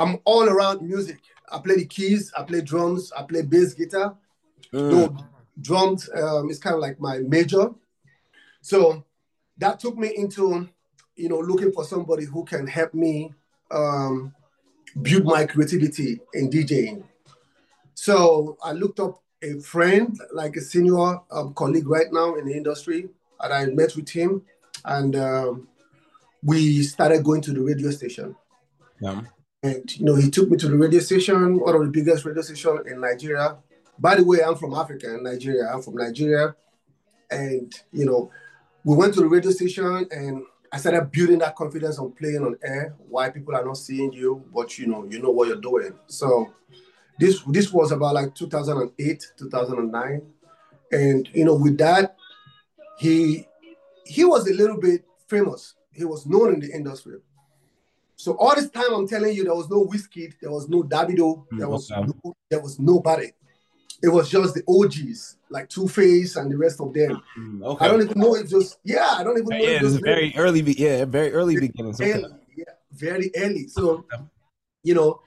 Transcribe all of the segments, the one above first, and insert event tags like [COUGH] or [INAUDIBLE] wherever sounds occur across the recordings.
I'm all around music. I play the keys, I play drums, I play bass guitar. Mm. No, drums um, is kind of like my major. So that took me into, you know, looking for somebody who can help me um, build my creativity in DJing. So I looked up a friend, like a senior um, colleague right now in the industry, and I met with him, and um, we started going to the radio station. Yeah. And you know, he took me to the radio station, one of the biggest radio stations in Nigeria. By the way, I'm from Africa and Nigeria. I'm from Nigeria. And you know, we went to the radio station and I started building that confidence on playing on air, why people are not seeing you, but you know, you know what you're doing. So this this was about like 2008, 2009. And you know, with that, he he was a little bit famous. He was known in the industry. So all this time I'm telling you, there was no Wizkid, there was no Davido, there was okay. no, there was nobody. It was just the OGs, like Two Face and the rest of them. Mm, okay. I don't even know if just yeah, I don't even know yeah, if it's just very early. Yeah, very early beginnings. Okay. early, yeah, very early. So you know,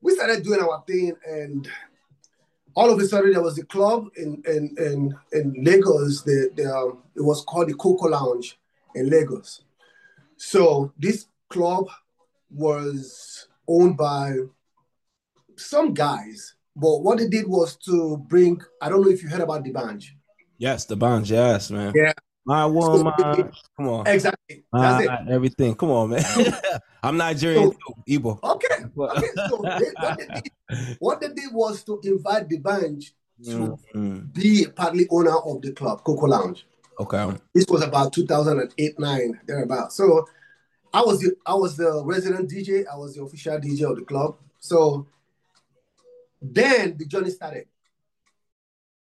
we started doing our thing, and all of a sudden there was a club in in in, in Lagos. The, the um, it was called the Coco Lounge in Lagos. So this club was owned by some guys, but what they did was to bring. I don't know if you heard about D'banj. Yes, D'banj. Yes, man. Yeah. My woman. Come on. Exactly. That's it. My, everything. Come on, man. [LAUGHS] I'm Nigerian too. Igbo. Okay. Okay. So they, what, they did, what they did was to invite D'banj to Mhm. be partly owner of the club, Coco Lounge. Okay. This was about 2008, 9, thereabout. So I was the I was the resident DJ, I was the official DJ of the club. So then the journey started.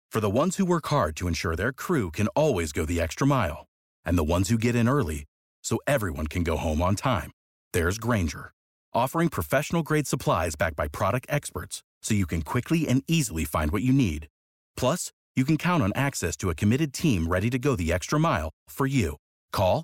For the ones who work hard to ensure their crew can always go the extra mile, and the ones who get in early so everyone can go home on time, there's Grainger, offering professional grade supplies backed by product experts so you can quickly and easily find what you need. Plus, you can count on access to a committed team ready to go the extra mile for you. Call,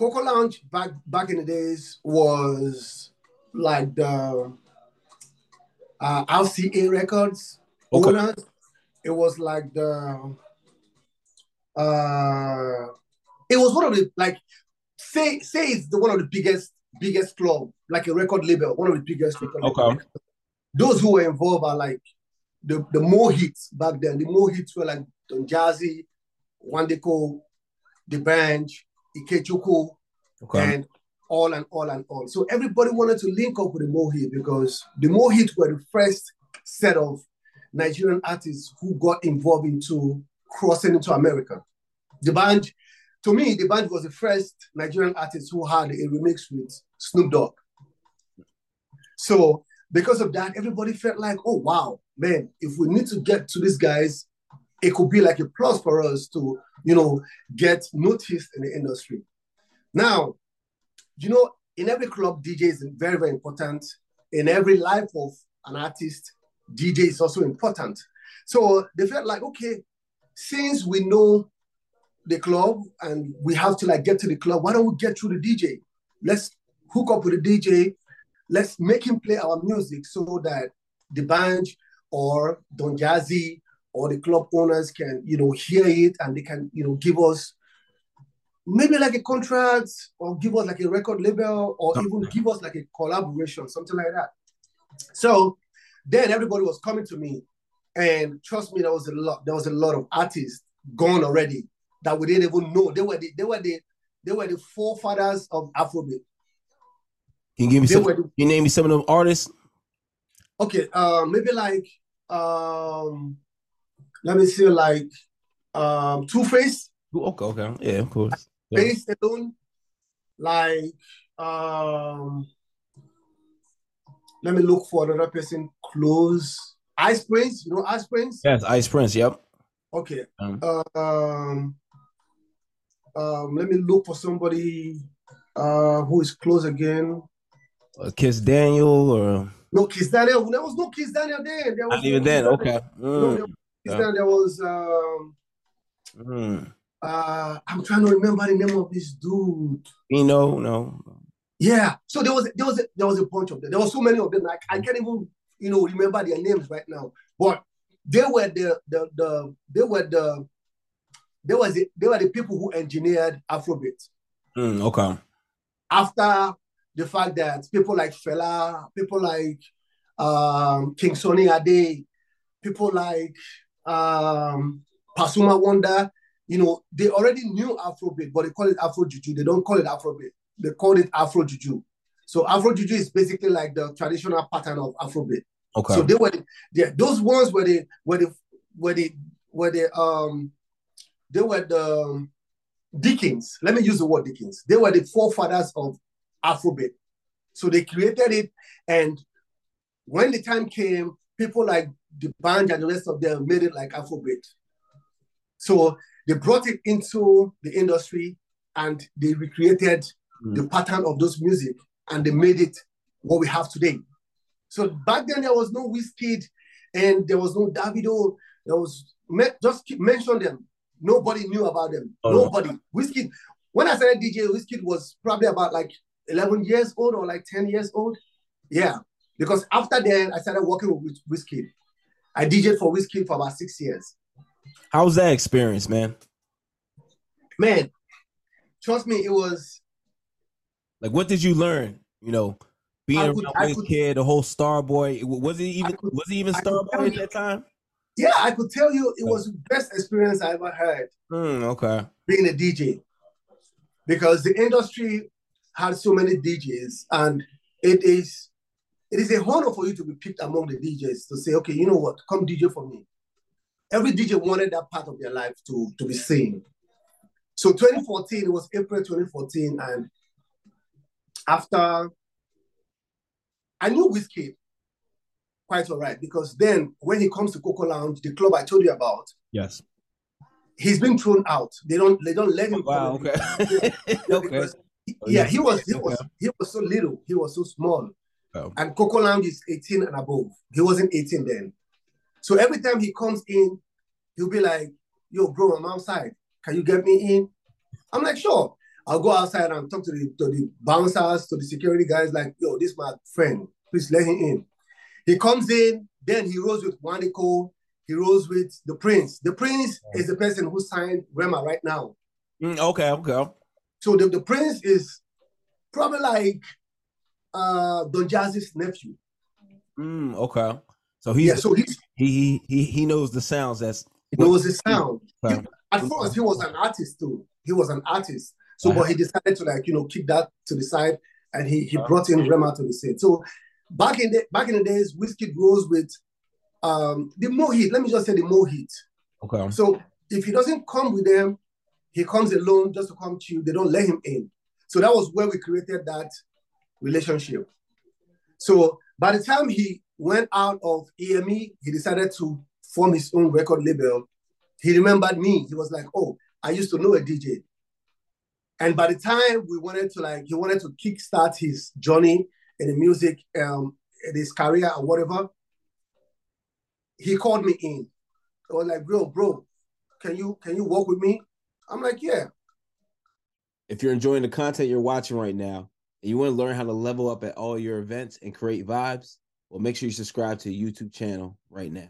Coco Lounge back back in the days was like the uh, RCA Records Okay. owners. It was like the uh, it was one of the like say say it's the one of the biggest biggest club like a record label, one of the biggest record Okay. labels. Those who were involved are like the, the Mo'Hits back then. The Mo'Hits were like Don Jazzy, Wandeko, D'banj, Ikechukwu, Okay. and all and all and all. So everybody wanted to link up with the Mohit because the Mohit were the first set of Nigerian artists who got involved into crossing into America. D'banj, to me, D'banj was the first Nigerian artist who had a remix with Snoop Dogg. So because of that, everybody felt like, oh wow, man, if we need to get to these guys, it could be like a plus for us to, you know, get noticed in the industry. Now, you know, in every club, DJ is very, very important. In every life of an artist, DJ is also important. So they felt like, okay, since we know the club and we have to like get to the club, why don't we get through the DJ? Let's hook up with the DJ. Let's make him play our music so that D'banj or Don Jazzy or the club owners can, you know, hear it and they can, you know, give us maybe like a contract or give us like a record label or even give us like a collaboration, something like that. So then everybody was coming to me, and trust me, there was a lot. There was a lot of artists gone already that we didn't even know. They were the they were the they were the forefathers of Afrobeat. Can you give me They some? the- you name me some of them artists? Okay, uh, maybe like um, let me see, like um, Two Face, Okay, okay, yeah, of course. Yeah. Face alone, like um, let me look for another person close. Ice Prince, you know Ice Prince. Yes, Ice Prince. Yep. Okay. Um, Um, um, let me look for somebody uh who is close again. uh, Kiss Daniel or No, Kiss Daniel. There was no Kiss Daniel then. There was not no even then. Daniel. Okay. Mm, was Kiss Yeah. Daniel. There was um mm. uh I'm trying to remember the name of this dude. You know, no. Yeah. So there was there was a, there was a bunch of them. There were so many of them. Like I can't even you know remember their names right now. But they were the the the they were the they was the, they were the people who engineered Afrobeat. Mm, okay. after the fact that people like Fela, people like um, King Sonny Ade, people like um, Pasuma Wonder, you know, they already knew Afrobeat, but they call it Afro Juju. They don't call it Afrobeat. They call it Afro Juju. So Afro Juju is basically like the traditional pattern of Afrobeat. Okay. So they were yeah, those ones were the were the were the were the um they were the um, Dickens. Let me use the word Dickens. They were the forefathers of Afrobeat. So they created it, and when the time came, people like D'banj and the rest of them made it like Afrobeat. So they brought it into the industry and they recreated hmm. the pattern of those music and they made it what we have today. So back then there was no Wizkid and there was no Davido. There was just keep mention them. Nobody knew about them. Oh. Nobody. Wizkid. When I started DJ, Wizkid was probably about like 11 years old or like 10 years old. Yeah, because after then I started working with Wiz- Wizkid. I DJed for Wizkid for about six years. How was that experience, man? Man, trust me, it was Like, what did you learn? You know, being I could- I could- Kid, the whole Starboy. Was he even? could- was he even Starboy at that time? yeah, I could tell you it was the best experience I ever had. Hmm. okay. being a DJ because the industry has so many DJs and it is it is a honor for you to be picked among the DJs to say, okay, you know what, come DJ for me. Every DJ wanted that part of their life to, to be seen. So 2014, it was April 2014, and after I knew Wizkid quite all right because then when he comes to Coco Lounge, the club I told you about, Yes. he's been thrown out. They don't they don't let him. Oh, wow. Okay. [LAUGHS] [LAUGHS] Yeah, okay. he- Oh, yeah, yeah. he was he was Okay. he was so little, he was so small. Oh. And Coco Lounge is 18 and above. He wasn't 18 then. So every time he comes in, he'll be like, yo, bro, I'm outside. Can you get me in? I'm like, sure. I'll go outside and talk to the to the bouncers, to the security guys, like, yo, this is my friend. Please let him in. He comes in, then he rolls with Wande Coal, he rolls with D'Prince. The prince is the person who signed Rema right now. Mm, okay. Okay. So the, D'Prince is probably like uh Don Jazzy's nephew. Mm, okay. So he's yeah, so he's He he he knows the sounds. That's he knows the sound. He, at first, he was an artist too. He was an artist. So, uh-huh. but he decided to like you know keep that to the side, and he he brought in Rema to the scene. So back in the back in the days, Wizkid grows with um the Mohit. Let me just say the Mohit. Okay. So if he doesn't come with them, he comes alone just to come to you. They don't let him in. So that was where we created that relationship. So by the time he went out of EME, he decided to form his own record label. He remembered me. He was like, "Oh, I used to know a DJ." And by the time we wanted to like, he wanted to kickstart his journey in the music, um, in his career or whatever. He called me in. I was like, "Bro, bro, can you can you work with me?" I'm like, "Yeah." If you're enjoying the content you're watching right now, and you want to learn how to level up at all your events and create vibes, well, make sure you subscribe to the YouTube channel right now.